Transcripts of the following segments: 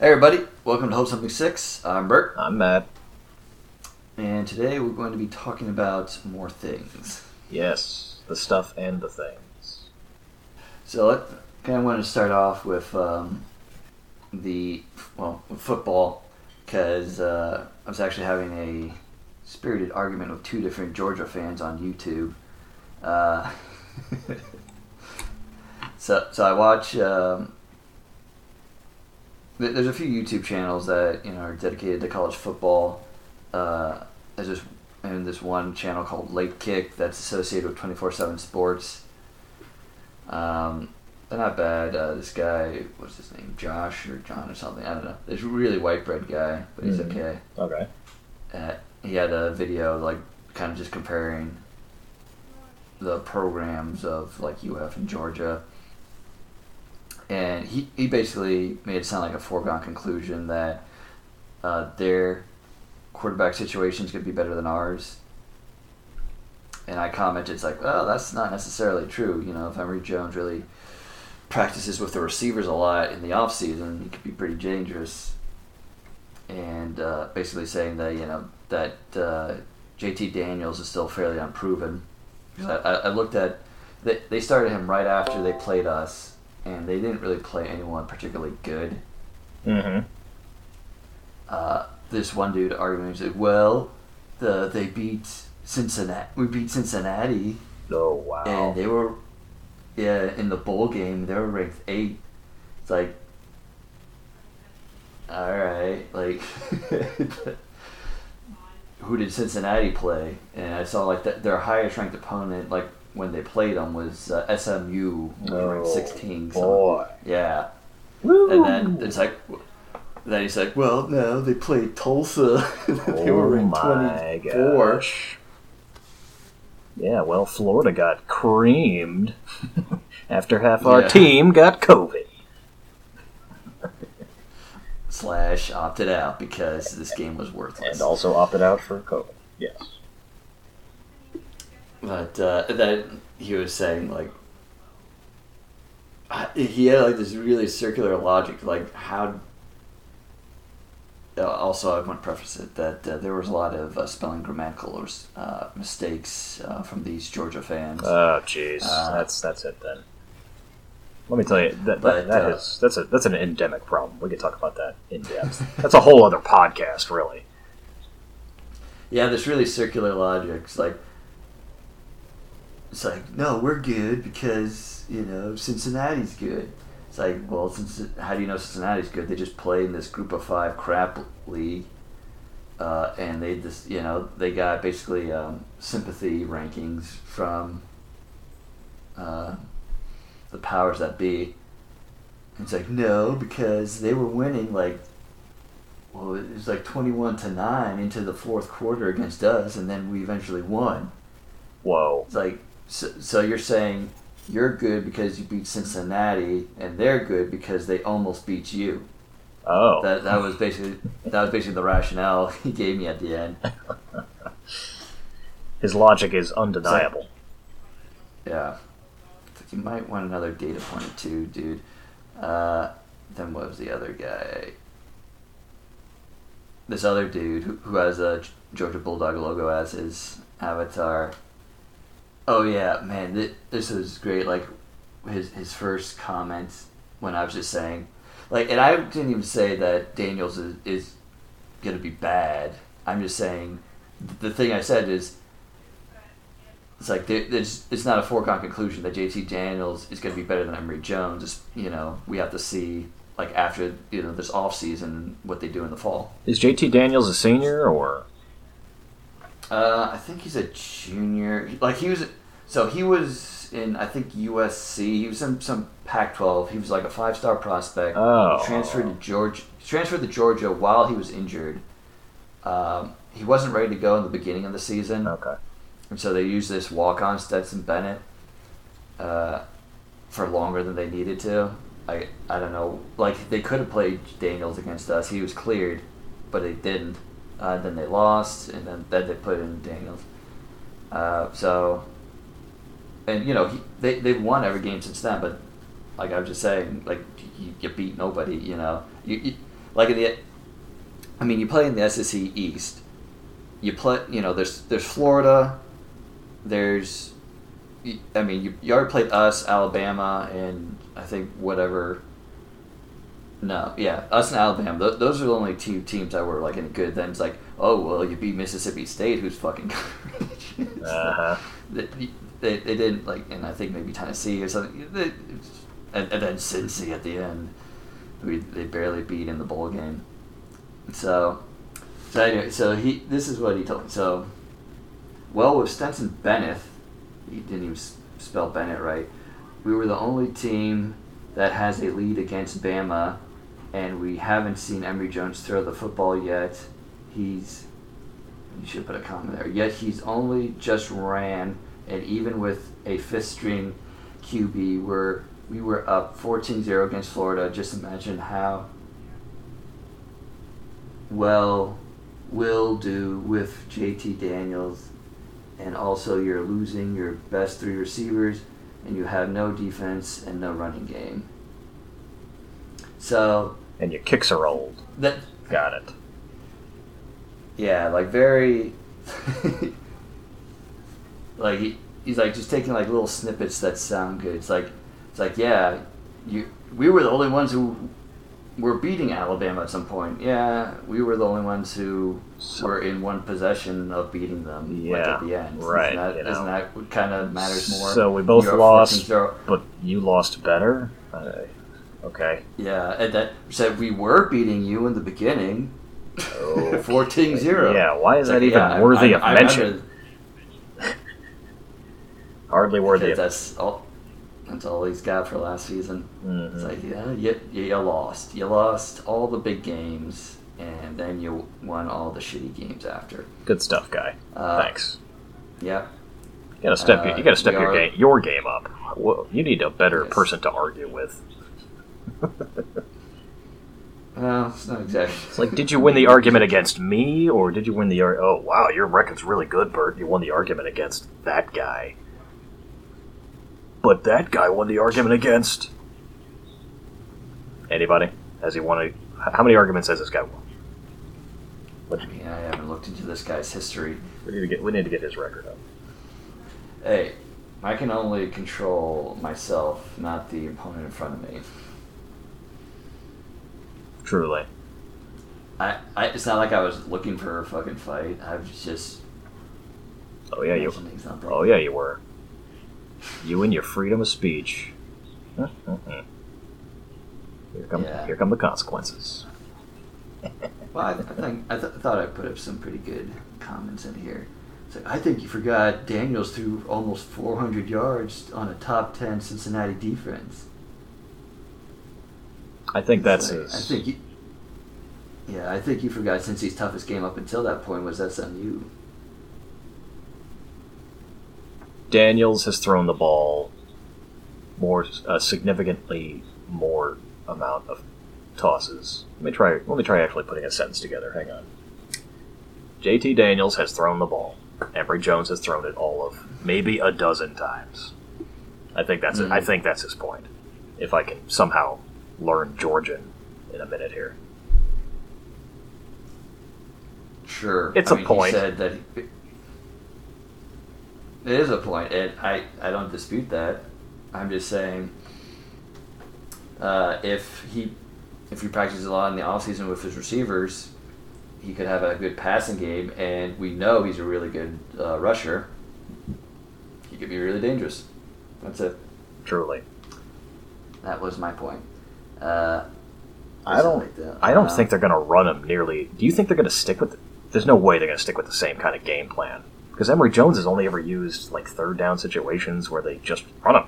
Hey everybody, welcome to Hope Something Six. I'm Bert, I'm Matt. and today we're going to be talking about more things. Yes, the stuff and the things. So I kind of want to start off with um, the well with football because uh, I was actually having a spirited argument with two different Georgia fans on YouTube. Uh, so so I watch. Um, there's a few YouTube channels that you know are dedicated to college football. Uh, there's this and this one channel called Late Kick that's associated with 24/7 Sports. Um, they're not bad. Uh, this guy, what's his name, Josh or John or something? I don't know. This really white bread guy, but he's Mhm. okay. Okay. Uh, he had a video like kind of just comparing the programs of like UF and Georgia, and he he basically made it sound like a foregone conclusion that uh, their quarterback situation is going to be better than ours. And I commented, it's like, well, that's not necessarily true. You know, if Emory Jones really practices with the receivers a lot in the offseason, he could be pretty dangerous. And uh, basically saying that, you know, that uh, JT Daniels is still fairly unproven. I, I looked at, they, they started him right after they played us, and they didn't really play anyone particularly good Mm-hmm. uh, this one dude arguing said, "Well, the they beat Cincinnati. We beat Cincinnati, Oh wow. and they were, yeah, in the bowl game. They were ranked eight. It's like, all right, like, who did Cincinnati play? And I saw like that their highest ranked opponent, like when they played them, was uh, SMU, ranked Oh, sixteen. So, boy. yeah. Woo. And then it's like, then he's like, well, no, they played Tulsa. they were oh ranked my 24. gosh. Yeah, well, Florida got creamed after half our Yeah. team got COVID. Slash opted out because this game was worthless. And also opted out for COVID. Yes. But uh, then he was saying, like, he had like this really circular logic, like how. Uh, also, I want to preface it that uh, there was a lot of uh, spelling grammatical or, uh, mistakes uh, from these Georgia fans. Oh, jeez. That's that's it then. Let me tell you that, But, that, that is- that's a that's an endemic problem. We could talk about that in depth. that's a whole other podcast, really. Yeah, this really circular logic. It's like, it's like, no, we're good because you know Cincinnati's good. It's like, well, since how do you know Cincinnati's good? They just play in this group of five crap league, uh, and they just you know they got basically um, sympathy rankings from uh, the powers that be. It's like no, because they were winning like well, it was like 21 to 9 into the fourth quarter against us, and then we eventually won. Whoa. It's like, so, so you're saying you're good because you beat Cincinnati, and they're good because they almost beat you. Oh. That, that was basically that was basically the rationale he gave me at the end. His logic is undeniable. Yeah. You might want another data point too, dude. Uh, then what was the other guy? This other dude who, who has a Georgia Bulldog logo as his avatar. Oh yeah, man, th- this was great. Like his his first comment when I was just saying, like, and I didn't even say that Daniels is, is gonna be bad. I'm just saying the thing I said is it's like there- it's not a foregone conclusion that JT Daniels is going to be better than Emory Jones. It's, you know, we have to see like after you know this off season what they do in the fall. Is JT Daniels a senior or? Uh, I think he's a junior. Like he was, so he was in I think USC. He was in some Pac-12. He was like a five-star prospect. Oh. He transferred to Georgia. Transferred to Georgia while he was injured. Um, he wasn't ready to go in the beginning of the season. Okay. And so they used this walk on Stetson Bennett uh, for longer than they needed to. I I don't know. Like they could have played Daniels against us. He was cleared, but they didn't. Uh, then they lost, and then, then they put in Daniels. Uh, so, and you know he, they they've won every game since then. But like I was just saying, like you, you beat nobody. You know, you, you, like in the, I mean, you play in the SEC East. You play, you know, there's there's Florida, there's, I mean, you, you already played us, Alabama, and I think whatever. No, yeah, us and Alabama. Th- those are the only two teams that were like any good. Then it's like, oh well, you beat Mississippi State, who's fucking garbage. Uh huh. they, they, they didn't like, and I think maybe Tennessee or something. They, and, and then Cincy at the end, who they barely beat in the bowl game. So, so anyway, so he this is what he told me. So, well, with Stenson Bennett, he didn't even spell Bennett right. We were the only team that has a lead against Bama, and we haven't seen Emory Jones throw the football yet. He's you should put a comment there. Yet he's only just ran, and even with a fifth string QB, we're, we were up 14 0 against Florida. Just imagine how well we'll do with JT Daniels, and also you're losing your best three receivers, and you have no defense and no running game. So, And your kicks are old. that Got it. Yeah, like very. like he, he's like just taking like little snippets that sound good. It's like it's like yeah, you we were the only ones who were beating Alabama at some point. Yeah, we were the only ones who So- were in one possession of beating them. like, Yeah, at the end. right, Isn't that, you know. isn't that what kind of matters more? So we both You're lost, but you lost better. Uh, okay. Yeah, and that said we were beating you in the beginning. Okay. 14-0. Yeah. Why is that even yeah, worthy I'm- of I'm mention? Hardly worthy of. that's all. That's all he's got for last season. Mhm. It's like, yeah, you, you lost. You lost all the big games, and then you won all the shitty games after. Good stuff, guy. Uh, Thanks. Yeah, You gotta step. uh, you gotta step your are- game. Your game up. You need a better Yes. person to argue with. well, it's not exactly. It's like, did you win the argument against me, or did you win the? Ar- oh, wow, your record's really good, Bert. You won the argument against that guy. But that guy won the argument against. Anybody? Has he won a? How many arguments has this guy won? What? I mean, I haven't looked into this guy's history. We need to get. We need to get his record up. Hey, I can only control myself, not the opponent in front of me. Truly. I, I it's not like I was looking for a fucking fight. I was just Oh yeah, you. something. Oh yeah, you were. You and your freedom of speech. Here come. Yeah. Here come the consequences. Well, I, I think I th- thought I put up some pretty good comments in here. Like I think you forgot Daniels threw almost 400 yards on a top 10 Cincinnati defense. I think that's like, his. I think you. Yeah, I think you forgot Since Cincy's toughest game up until that point was SMU. Daniels has thrown the ball more uh, significantly more amount of tosses. Let me try. Let me try actually putting a sentence together. Hang on. JT Daniels has thrown the ball. Emory Jones has thrown it all of maybe a dozen times. I think that's it. I think that's his point. If I can somehow learn Georgian in a minute here. Sure, It's I a mean, point. Said that he- it is a point, and I I don't dispute that. I'm just saying, uh, if he if he practices a lot in the offseason with his receivers, he could have a good passing game, and we know he's a really good uh, rusher. He could be really dangerous. That's it. Truly. That was my point. Uh, I don't. like that. I don't Uh, think they're going to run him nearly. Do you think they're going to stick with? The, there's no way they're going to stick with the same kind of game plan because Emory Jones has only ever used like third down situations where they just run him.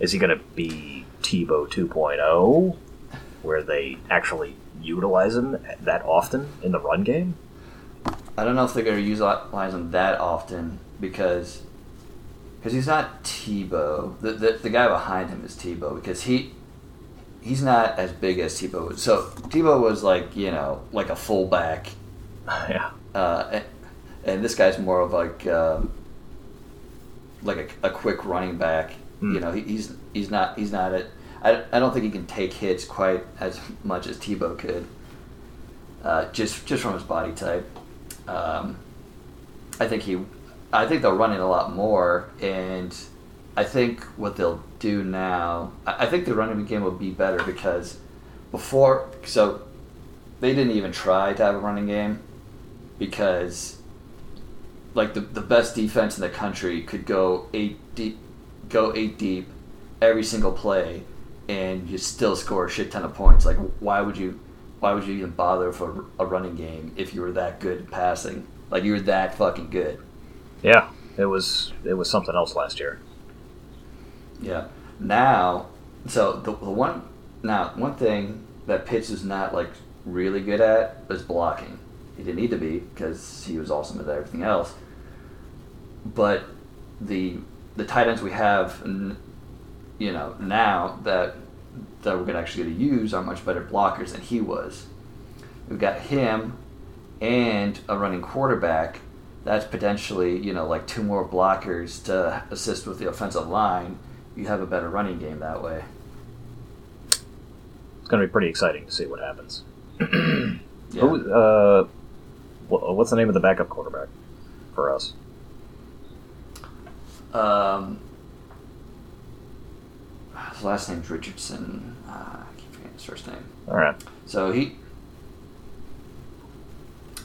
Is he going to be Tebow 2.0, where they actually utilize him that often in the run game? I don't know if they're going to utilize him that often because because he's not Tebow. The, the the guy behind him is Tebow because he he's not as big as Tebow. was. So Tebow was like you know like a fullback, yeah, uh, and, and this guy's more of like um, like a, a quick running back. Hmm. You know he, he's he's not he's not a I, I don't think he can take hits quite as much as Tebow could. uh, just just from his body type. Um, I think he, I think they'll run it a lot more, and I think what they'll do now, I, think the running game will be better because before, so they didn't even try to have a running game because like the, the best defense in the country could go eight deep, go eight deep every single play, and you still score a shit ton of points. Like why would you, why would you even bother for a running game if you were that good at passing? Like you were that fucking good. Yeah, it was it was something else last year. Yeah. Now, so the, the one now one thing that Pitts is not like really good at is blocking. He didn't need to be because he was awesome at everything else. But the the tight ends we have, you know, now that that we're gonna actually get to use are much better blockers than he was. We've got him and a running quarterback. That's potentially you know like two more blockers to assist with the offensive line. You have a better running game that way. It's going to be pretty exciting to see what happens. Yeah. Who, uh, what's the name of the backup quarterback for us? Um, his last name's Richardson. Uh, I keep forgetting his first name. All right. So he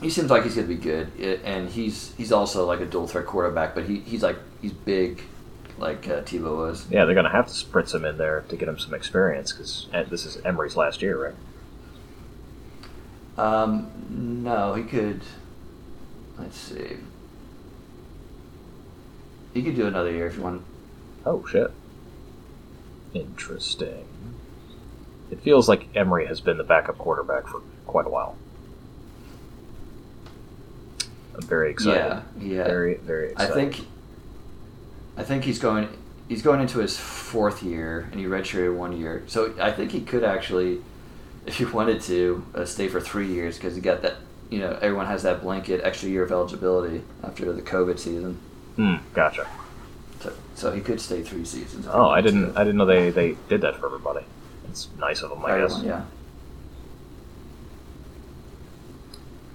he seems like he's gonna be good, I- and he's he's also like a dual threat quarterback. But he, he's like he's big, like uh, Tebow was. Yeah, they're going to have to spritz him in there to get him some experience because this is Emory's last year, right? Um, no, he could. Let's see. He could do another year if you want. Oh shit. Interesting. It feels like Emory has been the backup quarterback for quite a while. I'm very excited. Yeah, yeah. Very, very I think I think he's going he's going into his fourth year and he redshirted one year. So I think he could actually if he wanted to uh, stay for 3 years because he got that you know everyone has that blanket extra year of eligibility after the COVID season. Hmm, gotcha. So, so he could stay 3 seasons. Oh, I didn't. I didn't know they, they did that for everybody. It's nice of them, I guess. Yeah.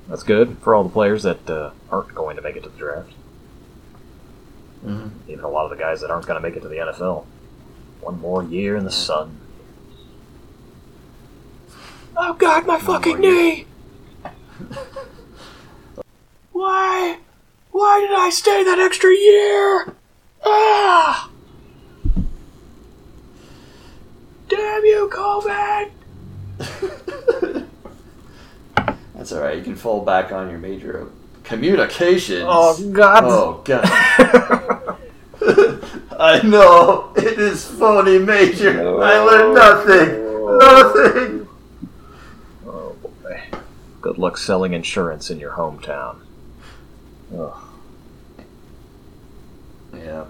That's good for all the players that uh, aren't going to make it to the draft. Hmm Even a lot of the guys that aren't going to make it to the NFL. One more year in the sun. Oh God, my fucking knee! Why? Why did I stay that extra year? Ah! Damn you, COVID! That's all right. You can fall back on your major of communications. Oh God! Oh god. I know it is phony major. I learned oh. nothing. Nothing. Oh boy. Good luck selling insurance in your hometown. Ugh. Yeah.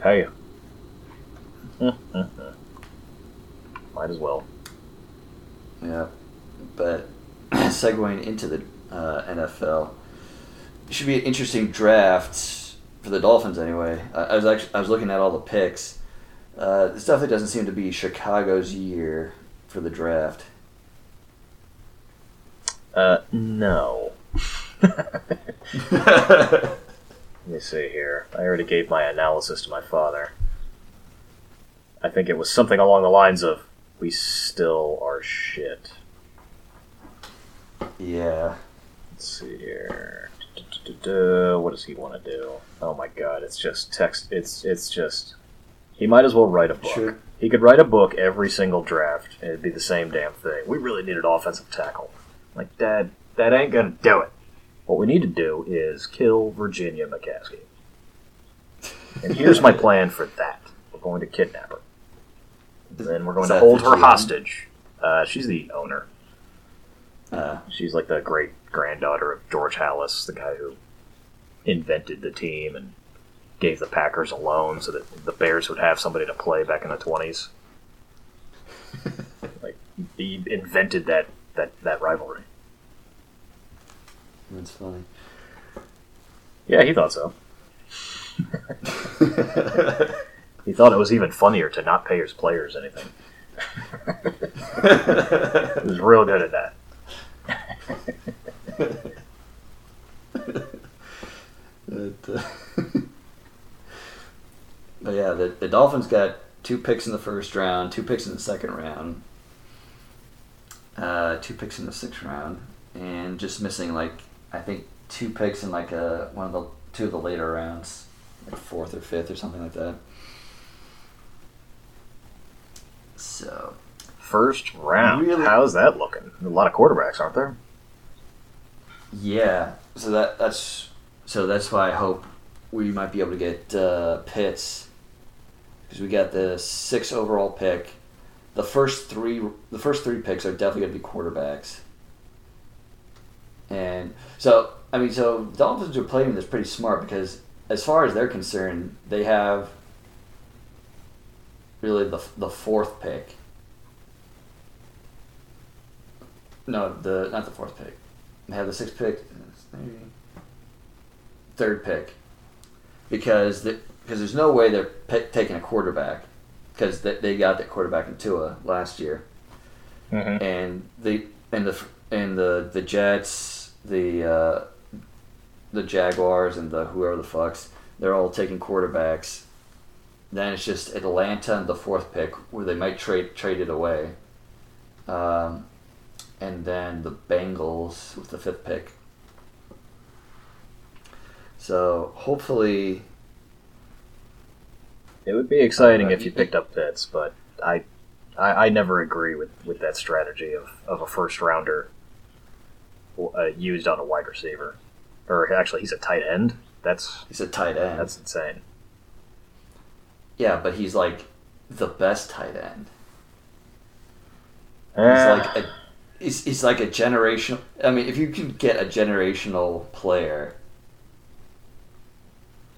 Pay you. Might as well. Yeah. But segueing into the uh, NFL, it should be an interesting draft for the Dolphins anyway. I, I was actually I was looking at all the picks. Uh, this definitely doesn't seem to be Chicago's year for the draft. Uh, no. Let me see here. I already gave my analysis to my father. I think it was something along the lines of, "We still are shit." yeah. Let's see here. What does he want to do? Oh my god! It's just text. It's it's just. He might as well write a book. Sure. He could write a book every single draft, and it'd be the same damn thing. We really need an offensive tackle. Like, Dad, that ain't gonna do it. What we need to do is kill Virginia McCaskey. And here's my plan for that. We're going to kidnap her. Then we're going to hold her hostage. Uh, she's the owner. Uh, She's like the great granddaughter of George Halas, the guy who invented the team and gave the Packers a loan so that the Bears would have somebody to play back in the twenties. like he invented that that that rivalry. that's funny. Yeah, he thought so. He thought it was even funnier to not pay his players anything. He was real good at that. But, uh, but yeah, the, the Dolphins got two picks in the first round, two picks in the second round, uh, two picks in the sixth round, and just missing like I think two picks in like a one of the two of the later rounds, like fourth or fifth or something like that. So First round. Really? How's that looking? A lot of quarterbacks, aren't there? yeah, so that that's so that's why I hope we might be able to get uh, Pitts because we got the six overall pick. The first three, the first three picks are definitely going to be quarterbacks. And so, I mean, so Dolphins are playing this pretty smart because, as far as they're concerned, they have really the the fourth pick. No, the not the fourth pick. They have the sixth pick, third pick, because the, because there's no way they're pick, taking a quarterback because they, they got that quarterback in Tua last year Mm-hmm. and the and the and the the Jets, the uh, the Jaguars, and the whoever the fucks, they're all taking quarterbacks. Then it's just Atlanta and the fourth pick, where they might trade trade it away. Um, and then the Bengals with the fifth pick. So hopefully, It would be exciting Uh, if you picked up Pitts, but I, I, I never agree with, with that strategy of, of a first rounder uh, used on a wide receiver, or actually he's a tight end. That's he's a tight end. that's insane. yeah, but he's like the best tight end. He's Eh, like a, he's, he's like a generational. I mean, if you can get a generational player,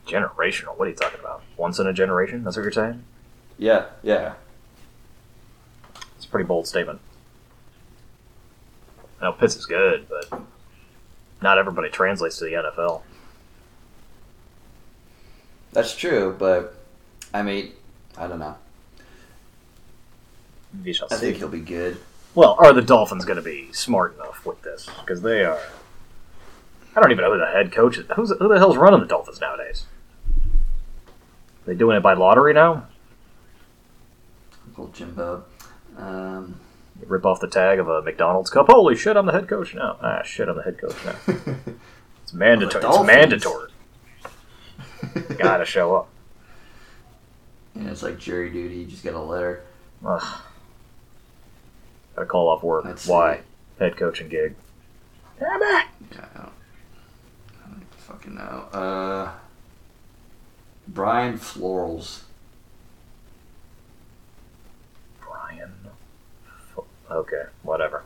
generational. What are you talking about? Once in a generation? That's what you're saying? yeah, yeah, It's a pretty bold statement. Now Pitts is good, but not everybody translates to the NFL. that's true. But I mean, I don't know. We shall I think he'll be good. Well, are the Dolphins going to be smart enough with this? Because they are. I don't even know who the head coach is. Who's, who the hell's running the Dolphins nowadays? Are They doing it by lottery now? Uncle Jimbo. Um, Rip off the tag of a McDonald's cup. Holy shit! I'm the head coach now. Ah, shit! I'm the head coach now. It's mandatory. It's mandatory. Gotta show up. and it's like jury duty. You just get a letter. Ugh. Gotta call off work. Let's Why? see. Head coaching gig. Damn it! Yeah, I don't, I don't fucking know. Uh, Brian Flores. Brian. Okay, whatever.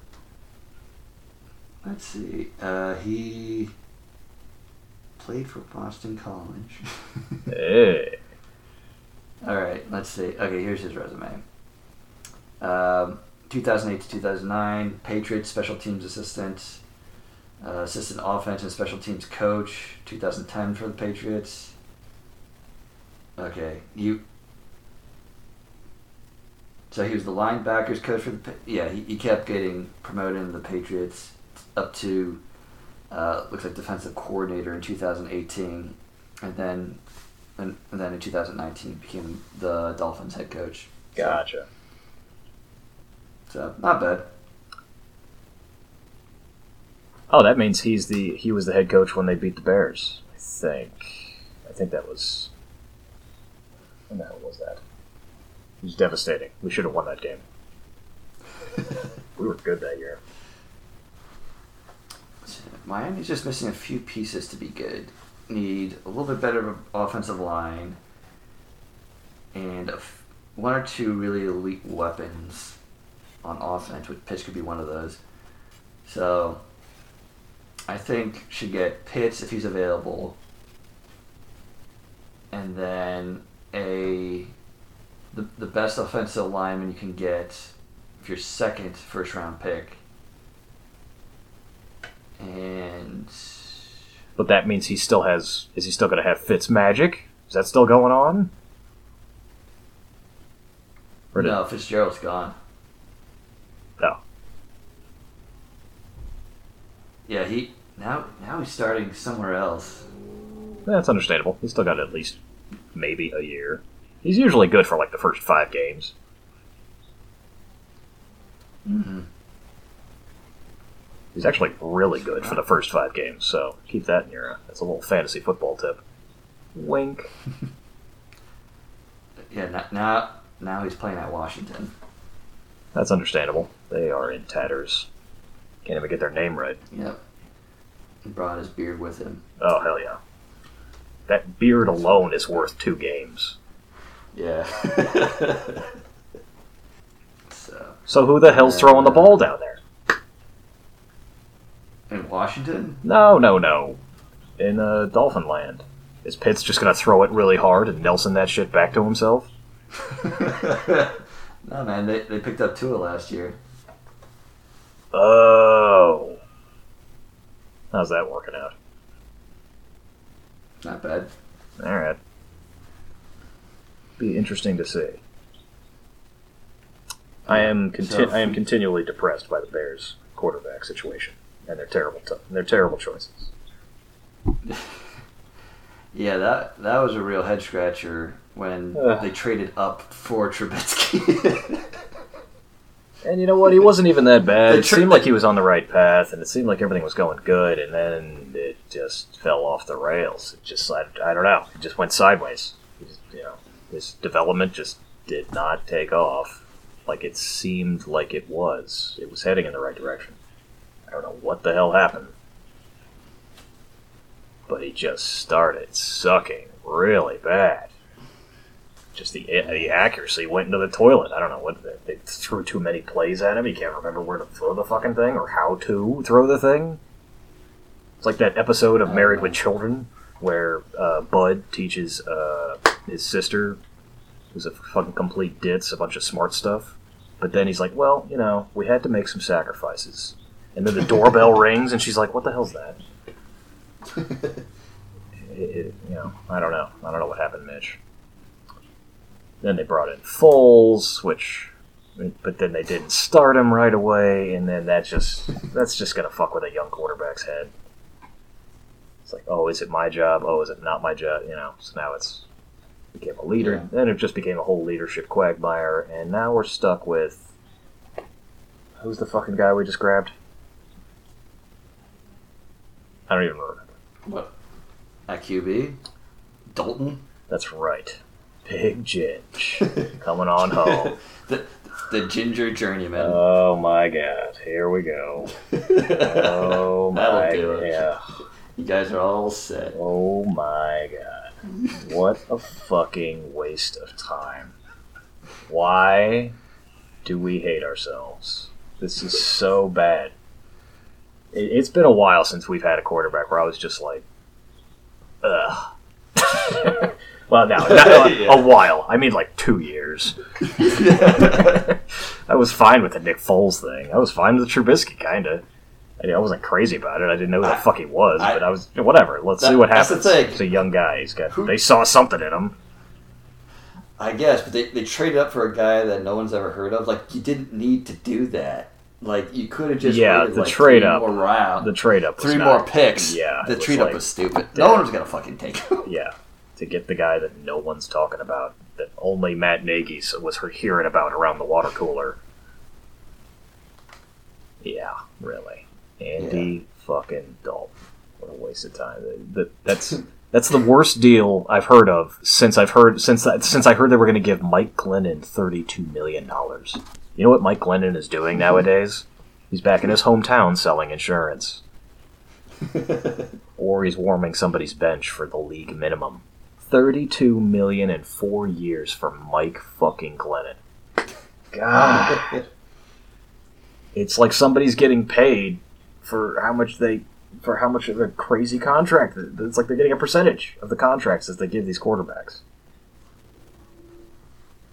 Let's see. Uh, he played for Boston College. Hey. All right, let's see. Okay, here's his resume. Um, 2008 to 2009, Patriots special teams assistant, uh, assistant offense and special teams coach. 2010 for the Patriots. Okay, you. So he was the linebackers coach for the. Yeah, he, he kept getting promoted in the Patriots up to. Uh, looks like defensive coordinator in 2018, and then and, and then in 2019 became the Dolphins head coach. Gotcha. So not bad. Oh, that means he's the he was the head coach when they beat the Bears. I think. I think that was. When the hell was that? It was devastating. We should have won that game. We were good that year. Miami's just missing a few pieces to be good. Need a little bit better offensive line and a f- one or two really elite weapons on offense, which Pitts could be one of those. So I think should get Pitts if he's available, and then a the, the best offensive lineman you can get if your second first round pick. And But that means he still has. Is he still going to have Fitz magic? Is that still going on? Or no, Fitzgerald's gone. No. Yeah, he now now he's starting somewhere else. That's understandable. He's still got at least maybe a year. He's usually good for like the first five games. Mm-hmm. He's actually really good for the first five games, so keep that in your. Uh, that's a little fantasy football tip. Wink. Yeah, now, now now he's playing at Washington. That's understandable. They are in tatters. Can't even get their name right. Yep. He brought his beard with him. Oh hell yeah! That beard alone is worth two games. Yeah. so So who the hell's throwing the ball down there? in Washington, No, no, no. In uh, Dolphin Land. Is Pitts just gonna throw it really hard and Nelson that shit back to himself? no man, they they picked up Tua last year. Oh. How's that working out? Not bad. Alright. Be interesting to see. I am conti- So- I am continually depressed by the Bears quarterback situation and their terrible t- their terrible choices. Yeah, that that was a real head scratcher when Ugh. they traded up for Trubisky. And you know what? He wasn't even that bad. It seemed like he was on the right path, and it seemed like everything was going good, and then it just fell off the rails. It just, I, I don't know, it just went sideways. Just, you know, his development just did not take off like it seemed like it was. It was heading in the right direction. I don't know what the hell happened, but he just started sucking really bad just the the accuracy went into the toilet. I don't know what they, they threw too many plays at him. He can't remember where to throw the fucking thing or how to throw the thing. It's like that episode of Married with Children where uh, Bud teaches uh, his sister, who's a fucking complete ditz, a bunch of smart stuff. But then he's like, "Well, you know, we had to make some sacrifices." And then the doorbell rings, and she's like, "What the hell's that?" It, it, you know, I don't know. I don't know what happened, Mitch. Then they brought in Foles, which, but then they didn't start him right away, and then that just that's just gonna fuck with a young quarterback's head. It's like, oh, is it my job? Oh, is it not my job? You know. So now it's became a leader. Yeah. Then it just became a whole leadership quagmire, and now we're stuck with who's the fucking guy we just grabbed? I don't even remember. what? At QB, Dalton. That's right. Big Ginge coming on home. the the ginger journeyman. Oh my god, here we go. Oh my That'll do it. yeah. You guys are all set. Oh my god. What a fucking waste of time. Why do we hate ourselves? This is so bad. It, it's been a while since we've had a quarterback where I was just like, ugh. Well, no, not a, Yeah. a while. I mean, like two years. I was fine with the Nick Foles thing. I was fine with the Trubisky, kind of. I, I wasn't crazy about it. I didn't know who the I- fuck he was, I- but I was whatever. Let's see That- what that's the happens. He's a young guy. He's got. Who- They saw something in him. I guess, but they, they traded up for a guy that no one's ever heard of. Like you didn't need to do that. Like you could have just Yeah, waited, the like, trade three up- more round, The trade up. Three not- more picks. Yeah, the trade like- up was stupid. No one was gonna fucking take him. Yeah, to get the guy that no one's talking about, that only Matt Nagy was hearing about around the water cooler. Yeah, really, Andy fucking Dalton. What a waste of time. That, that's that's the worst deal I've heard of since I've heard since that since I heard they were going to give Mike Glennon thirty two million dollars. You know what Mike Glennon is doing mm-hmm. nowadays? He's back in his hometown selling insurance, or he's warming somebody's bench for the league minimum. Thirty-two million in four years for Mike fucking Glennon. God, it's like somebody's getting paid for how much they for how much of a crazy contract. It's like they're getting a percentage of the contracts that they give these quarterbacks.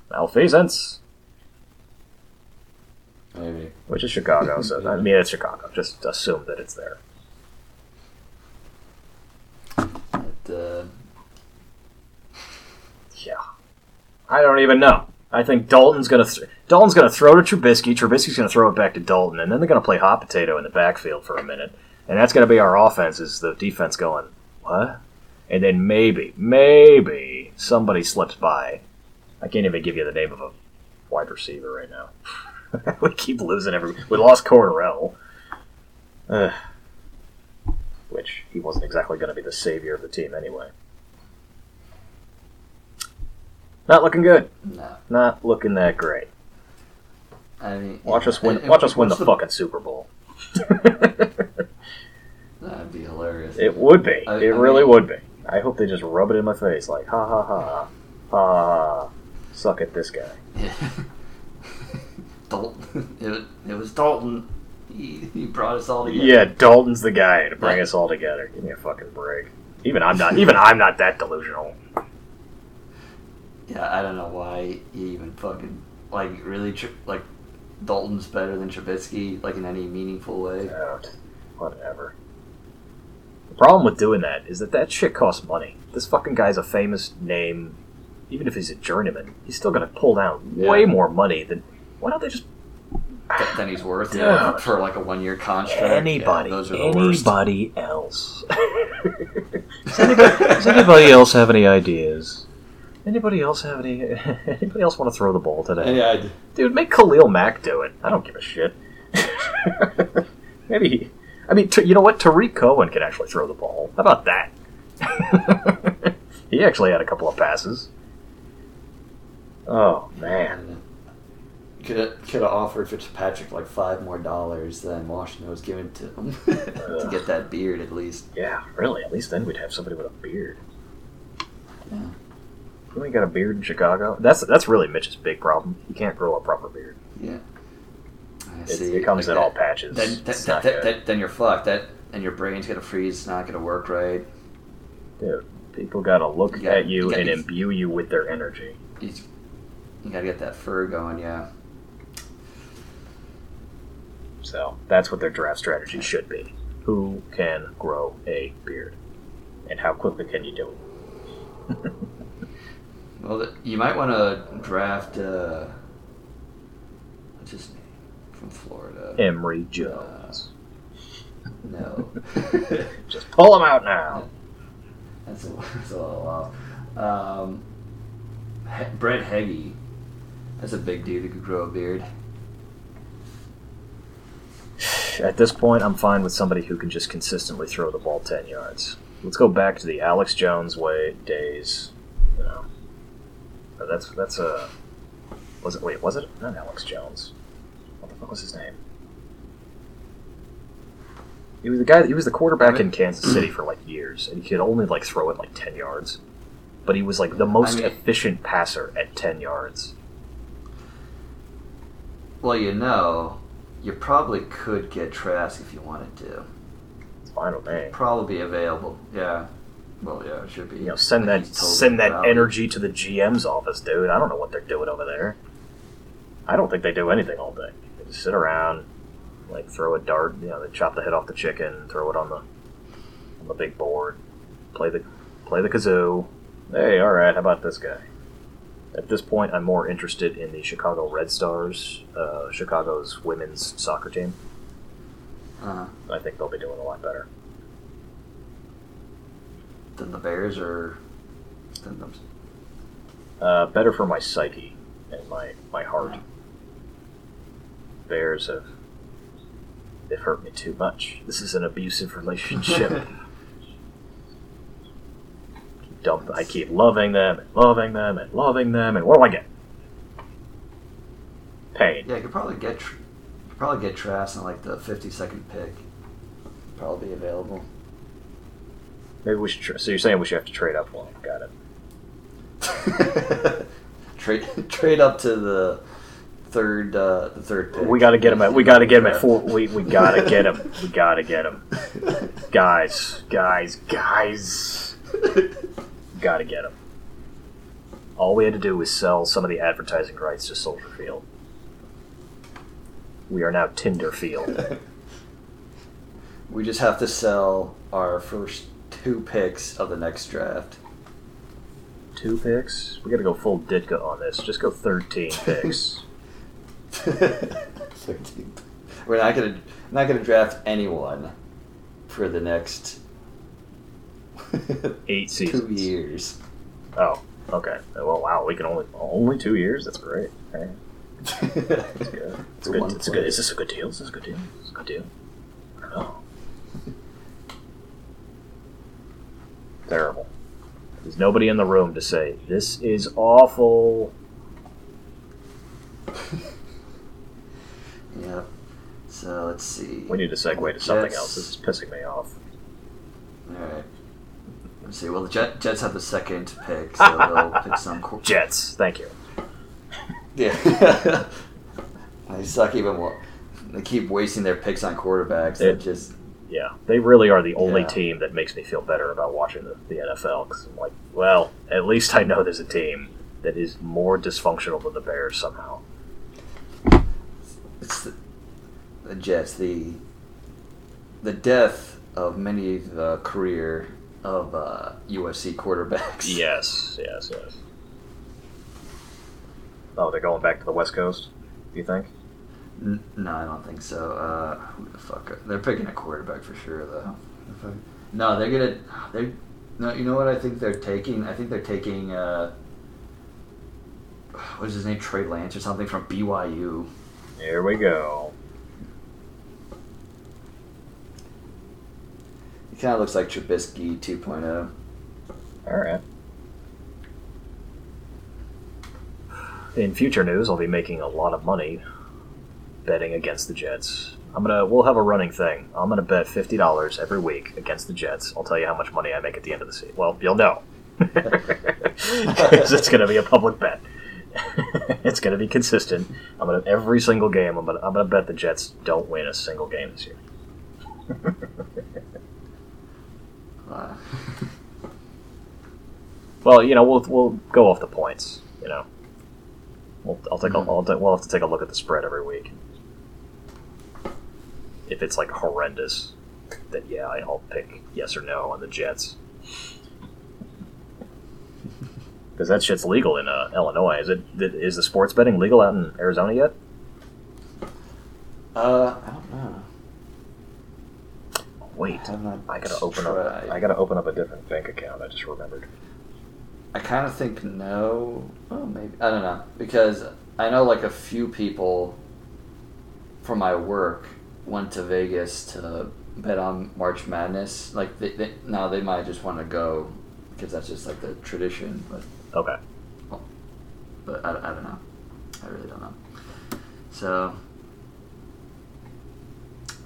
Malfeasance, Maybe. which is Chicago, so I mean it's Chicago. Just assume that it's there. But, uh, Yeah, I don't even know. I think Dalton's gonna th- Dalton's gonna throw to Trubisky. Trubisky's gonna throw it back to Dalton, and then they're gonna play hot potato in the backfield for a minute. and that's to be our offense. Is the defense going what? And then maybe, maybe somebody slips by. I can't even give you the name of a wide receiver right now. we keep losing every. We lost Cordarrelle, uh, which he wasn't exactly going to be the savior of the team anyway. Not looking good. No, Not looking that great. I mean, Watch yeah, us win. and- Watch us win the what's fucking Super Bowl. That'd be hilarious. It would be. I- it I really mean- would be. I hope they just rub it in my face, like ha ha ha, ha ha. Suck at this guy. Yeah. Dalton. It was, it was Dalton. He, he brought us all together. Yeah, Dalton's the guy to bring us all together. Give me a fucking break. Even I'm not. Even I'm not that delusional. Yeah, I don't know why he even fucking like really tr- like Dalton's better than Trubisky like in any meaningful way. Whatever. The problem with doing that is that that shit costs money. This fucking guy's a famous name. Even if he's a journeyman, he's still gonna pull down Yeah. way more money than. Why don't they just Th- Then he's worth yeah, for like a one year contract. anybody, yeah, those are the worst. anybody else? does, anybody, does anybody else have any ideas? Anybody else have any? Anybody else want to throw the ball today? Yeah, I- Dude, make Khalil Mack do it. I don't give a shit. Maybe. He, I mean, t- you know what? Tarik Cohen can actually throw the ball. How about that? he actually had a couple of passes. Oh man. Could have could have offered Fitzpatrick like five more dollars than Washington was giving to him to get that beard at least. Yeah, really. At least then we'd have somebody with a beard. Yeah. You ain't got a beard in Chicago. That's that's really Mitch's big problem. He can't grow a proper beard. Yeah. See. it comes Like in all patches. Then, then, not then, you're fucked. That and your brain's gonna freeze. It's not gonna work right. Dude, people gotta look You gotta- at you, you and imbue you with their energy. You, you gotta get that fur going. Yeah. So that's what their draft strategy should be. Who can grow a beard? And how quickly can you do it? Well, th- you might want to draft. Uh, what's his name from Florida? Emory Jones. No. Just pull him out now. That's a, that's a little off. Um, he- Brett Heggie. That's a big dude who could grow a beard. At this point, I'm fine with somebody who can just consistently throw the ball 10 yards. Let's go back to the Alex Jones way days. You know, Uh, Uh, that's that's a was it? Wait, was it not Alex Jones? What the fuck was his name? He was the guy. He was the quarterback in Kansas City for like years, and he could only like throw it like 10 yards. But he was like the most mean- efficient passer at 10 yards. Well, you know, you probably could get Trask if you wanted to. It's fine with me. Probably be available. Yeah. Well, yeah, it should be. You know, send that told send that energy to the GM's office, dude. I don't know what they're doing over there. I don't think they do anything all day. They just sit around, like throw a dart. You know, they chop the head off the chicken, throw it on the on the big board, play the play the kazoo. Hey, all right, how about this guy? At this point, I'm more interested in the Chicago Red Stars, uh, Chicago's women's soccer team. Uh, I think they'll be doing a lot better. Than the Bears or than them. Uh, better for my psyche and my, my heart. Bears have they've hurt me too much. This is an abusive relationship. keep dump, I keep loving them and loving them and loving them, and what do I get? Pain. Yeah, you could probably get you could probably get Trask in like the 52nd pick. Probably be available. Maybe we should. Tra- so you're saying we should have to trade up one? Got it. trade trade up to the third uh, the third pick. We got to get him at. We got to get him at four. We we got to get him. We got to get him, guys, guys, guys. Got to get him. All we had to do was sell some of the advertising rights to Soldier Field. We are now Tinder Field. we just have to sell our first two picks of the next draft. Two picks. We got to go full Ditka on this. Just go thirteen picks. 13. We're not gonna not gonna draft anyone for the next Eight seasons. two years. Oh, okay. Oh, well, wow, we can only only two years. That's great. Right. That's good. It's good. It's good. Is this a good deal? Is this a good deal? Is this a good deal? I don't know. Terrible. There's nobody in the room to say this is awful. Yep. So let's see. We need to segue to something Jets- else. This is pissing me off. All right. Let's see. Well, the Jet, Jets have the second pick, so they'll pick some. Qu- Jets. Thank you. yeah. they suck even more. They keep wasting their picks on quarterbacks. That It- just Yeah, they really are the only Yeah. team that makes me feel better about watching the, the NFL. Because I'm like, well, at least I know there's a team that is more dysfunctional than the Bears somehow. it's the, the Jets. The the death of many of the career of uh, USC quarterbacks. Yes, yes, yes. Oh, they're going back to the West Coast. Do you think? N- no, I don't think so. Uh, who the fuck? They're picking a quarterback for sure, though. No, they're gonna. They. No, you know what? I think they're taking. I think they're taking. Uh, what is his name? Trey Lance or something from BYU. Here we go. He kind of looks like Trubisky oh. 2.0. All right. In future news, I'll be making a lot of money betting against the Jets. I'm gonna. We'll have a running thing. I'm gonna bet fifty dollars every week against the Jets. I'll tell you how much money I make at the end of the season. Well, you'll know. it's gonna be a public bet. it's gonna be consistent. I'm gonna every single game. I'm gonna. I'm gonna bet the Jets don't win a single game this year. Uh, Well, you know, we'll we'll go off the points. You know, we'll I'll take Mhm. a, I'll we'll have to take a look at the spread every week. If it's like horrendous, then yeah, I'll pick yes or no on the Jets. Because that shit's legal in uh, Illinois. Is it? Is the sports betting legal out in Arizona yet? uh, I don't know. Wait, I I gotta open up. I gotta open up a different bank account. I just remembered. I kind of think no. Well, maybe I don't know because I know like a few people from my work went to Vegas to bet on March Madness. Like they, they now they might just want to go because that's just like the tradition. But Okay. but I, I don't know. I really don't know. So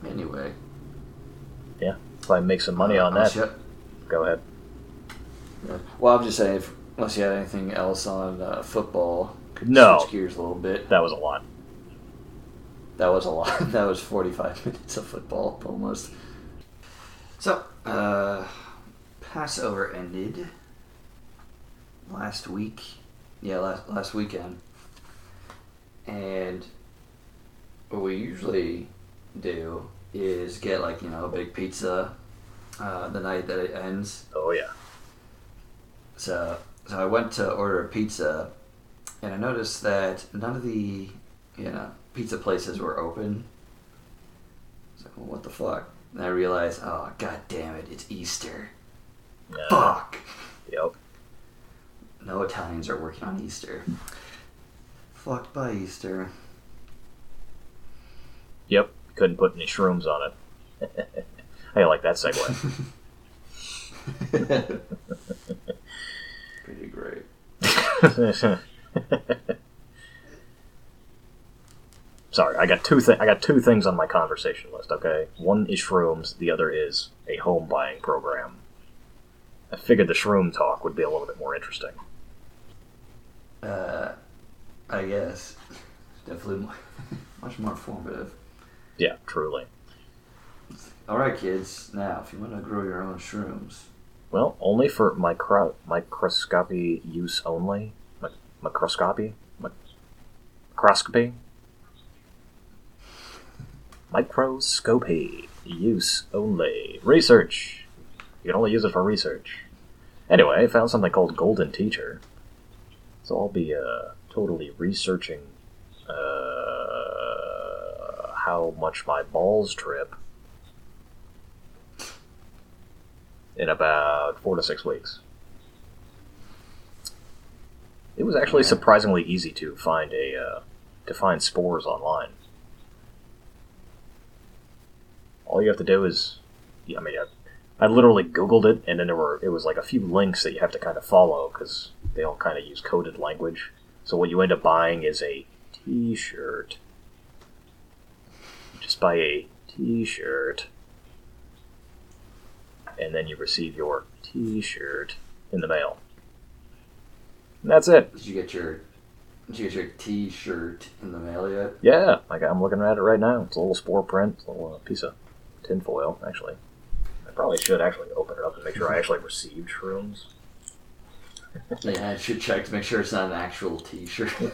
anyway, Yeah. If I make some money on that, you- go ahead. yeah. Well, I'm just saying, if, unless you had anything else on uh, football, could No. switch gears a little bit. That was a lot. That was a lot. That was 45 minutes of football almost. So, uh, Passover ended last week. Yeah, last last weekend. And what we usually do is get like, you know, a big pizza uh, the night that it ends. Oh yeah. So, so I went to order a pizza, and I noticed that none of the, you know, pizza places were open. I was like, well, what the fuck? And I realized, oh, god damn it, it's Easter. Yeah. Fuck! Yep. No Italians are working on Easter. Fucked by Easter. Yep. Couldn't put any shrooms on it. I like that segue. Pretty great. Sorry, I got two thi- I got two things on my conversation list. Okay, one is shrooms. The other is a home buying program. I figured the shroom talk would be a little bit more interesting. Uh, I guess. Definitely more, much more informative. Yeah, truly. Alright, kids, now, if you want to grow your own shrooms, Well, only for micro microscopy use only. Mi- microscopy. Microscopy. Microscopy use only. Research. You can only use it for research. Anyway, I found something called Golden Teacher. So I'll be uh, totally researching uh, how much my balls trip in about four to six weeks. It was actually surprisingly easy to find a uh, to find spores online. All you have to do is, I mean, I, I literally Googled it, and then there were it was like a few links that you have to kind of follow because they all kind of use coded language. So what you end up buying is a T-shirt. You just buy a T-shirt, and then you receive your T-shirt in the mail. And that's it. Did you get your Did you get your T-shirt in the mail yet? Yeah, like I'm looking at it right now. It's a little spore print, a little uh, piece of tinfoil, actually. I probably should actually open it up to make sure I actually received shrooms. Yeah, I should check to make sure it's not an actual T-shirt.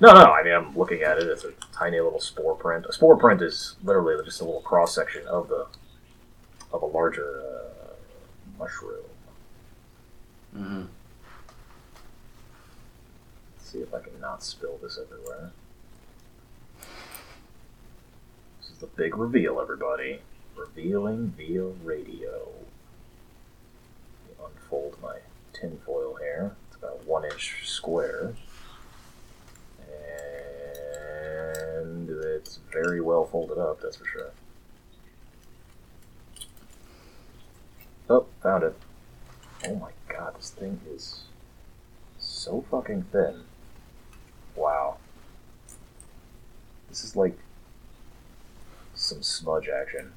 No, no, I mean, I'm looking at it. It's a tiny little spore print. A spore print is literally just a little cross section of the of a larger uh, mushroom. hmm Let's see if I can not spill this everywhere. This is the big reveal, everybody. Revealing via radio. Unfold my tinfoil here. It's about one inch square. And it's very well folded up, that's for sure. Oh, found it. Oh my god, this thing is so fucking thin. Wow. This is like some smudge action.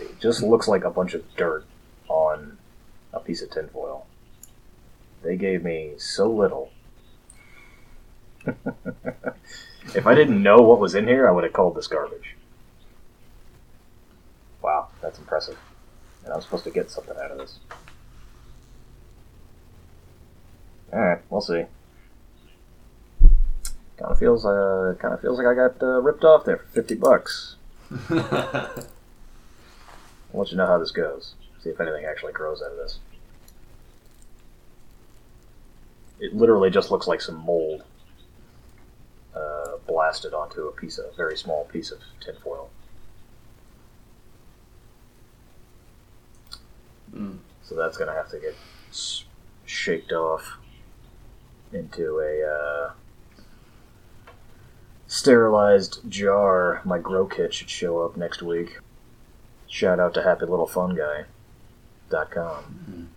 It just looks like a bunch of dirt on a piece of tinfoil. They gave me so little. if I didn't know what was in here, I would have called this garbage. Wow, that's impressive. And I was supposed to get something out of this. Alright, we'll see. Kind of feels, uh, kind of feels like I got uh, ripped off there for fifty bucks. I'll let you know how this goes. See if anything actually grows out of this. It literally just looks like some mold uh, blasted onto a piece of a very small piece of tinfoil. Mm. So that's gonna have to get shaked off into a uh, sterilized jar. My grow kit should show up next week. Shout out to Happy Little Fun Guy.com.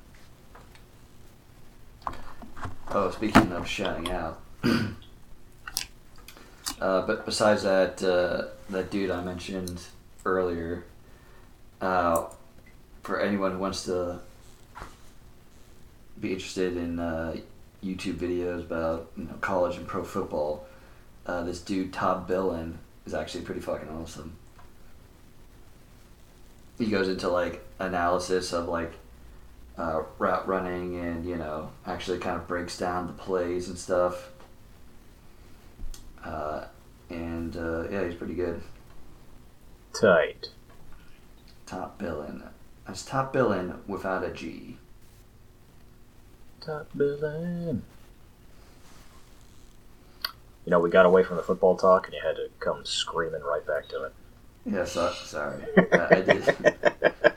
Oh, speaking of shouting out, uh, but besides that, uh, that dude I mentioned earlier, uh, for anyone who wants to be interested in uh, YouTube videos about you know college and pro football, uh, this dude Todd Billen is actually pretty fucking awesome. He goes into like analysis of like uh, route running and you know actually kind of breaks down the plays and stuff. Uh, and uh, yeah, he's pretty good. Tight. Top billing. That's top billing without a G. Top billing. You know, we got away from the football talk and you had to come screaming right back to it. Yeah, so, sorry. Uh, I did.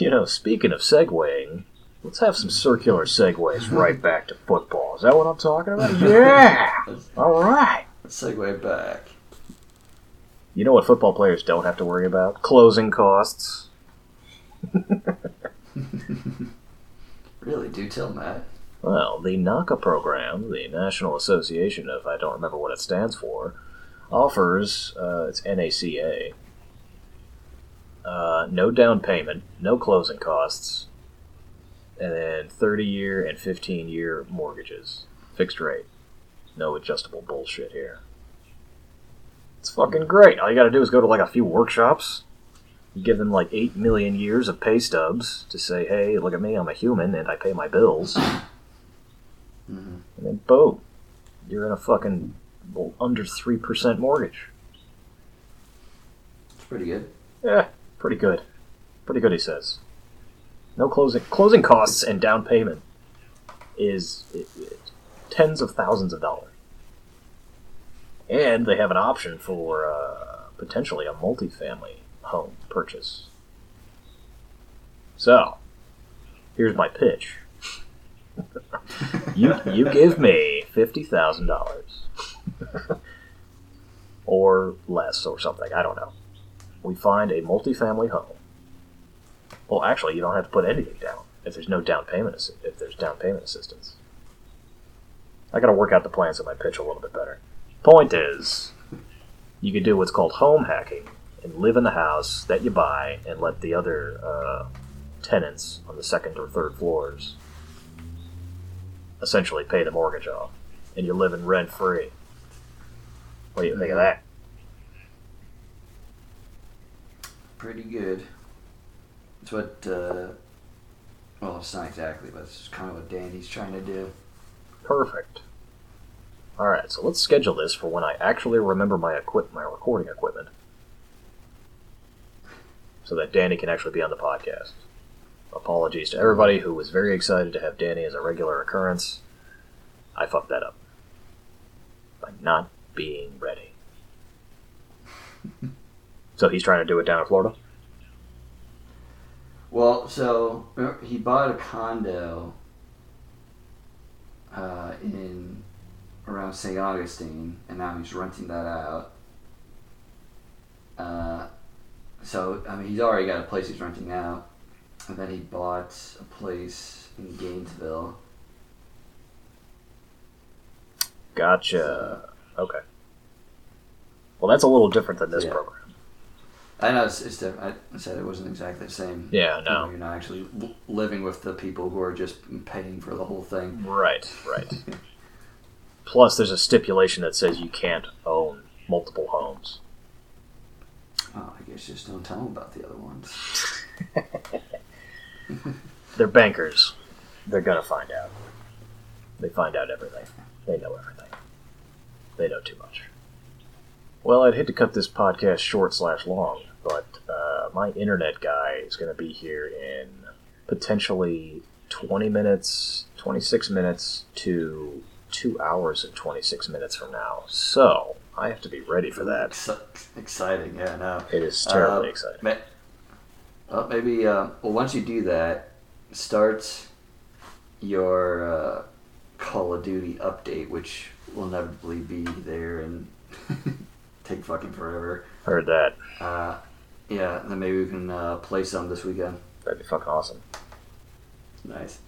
You know, speaking of segueing, let's have some circular segues right back to football. Is that what I'm talking about? Yeah! All right. let's segue back. You know what football players don't have to worry about? Closing costs. Really, do tell Matt. Well, the NACA program, the National Association of, I don't remember what it stands for, offers, uh, it's NACA, uh, no down payment, no closing costs, and then 30 year and 15 year mortgages. Fixed rate. No adjustable bullshit here. It's fucking great. All you gotta do is go to like a few workshops, give them like 8 million years of pay stubs to say, hey, look at me, I'm a human and I pay my bills. hmm And then boom, you're in a fucking well, under three percent mortgage. It's pretty good. Yeah, pretty good. Pretty good, he says. No closing closing costs and down payment is it, it, tens of thousands of dollars, and they have an option for uh, potentially a multifamily home purchase. So, here's my pitch. you you give me fifty thousand dollars, or less, or something. I don't know. We find a multifamily home. Well, actually, you don't have to put anything down if there's no down payment. If there's down payment assistance, I got to work out the plans of my pitch a little bit better. Point is, you could do what's called home hacking and live in the house that you buy and let the other uh, tenants on the second or third floors essentially pay the mortgage off, and you're living rent free. What do you think of that? Pretty good. It's what, uh, well, it's not exactly, but it's kind of what Danny's trying to do. Perfect. All right, so let's schedule this for when I actually remember my equip my recording equipment, so that Danny can actually be on the podcast. Apologies to everybody who was very excited to have Danny as a regular occurrence. I fucked that up by not being ready. so he's trying to do it down in Florida. Well, so he bought a condo uh, in around St. Augustine, and now he's renting that out. Uh, so I mean, he's already got a place he's renting out, and then he bought a place in Gainesville. Gotcha. Okay. Well, that's a little different than this Yeah. program. I know it's, it's different. I said it wasn't exactly the same. Yeah, You know, no. you're not actually living with the people who are just paying for the whole thing. Right, right. Plus, there's a stipulation that says you can't own multiple homes. Oh, I guess just don't tell them about the other ones. They're bankers. They're gonna find out. They find out everything. They know everything. They know too much. Well, I'd hate to cut this podcast short slash long, but uh, my internet guy is going to be here in potentially 20 minutes, 26 minutes to two hours and 26 minutes from now. So I have to be ready for that. Exci- exciting, yeah, no. It is terribly Uh, exciting. Ma- Well, maybe. Uh, well, once you do that, start your uh, Call of Duty update, which will inevitably be there and take fucking forever. Heard that. Uh, yeah, then maybe we can uh, play some this weekend. That'd be fucking awesome. Nice.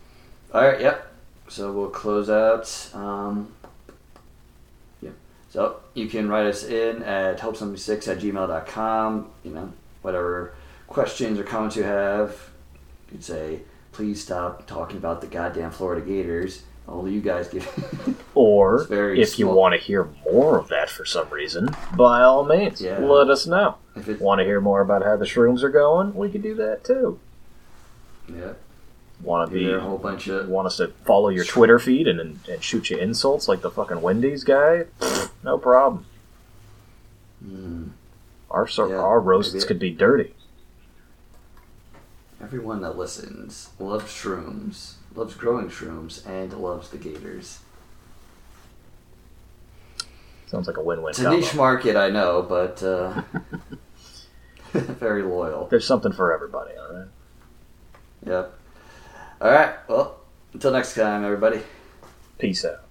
All right. Yep. So we'll close out. Um, yeah. So you can write us in at help76 at gmail.com. You know, whatever questions or comments you have. You could say, please stop talking about the goddamn Florida Gators. Only you guys get. Or if you want to hear more of that for some reason, by all means, Yeah. let us know. if it, Want to hear more about how the shrooms are going? We could do that too. yeah. Want to Be a whole bunch of. want us to follow your Twitter feed and, and, and shoot you insults like the fucking Wendy's guy? No problem. Mm, Our so- Yeah, our roasts maybe. could be dirty. everyone that listens loves shrooms, loves growing shrooms, and loves the Gators. Sounds like a win-win It's a combo. niche market, I know, but uh, very loyal. There's something for everybody. All right. Yep. All right. Well, until next time, everybody. Peace out.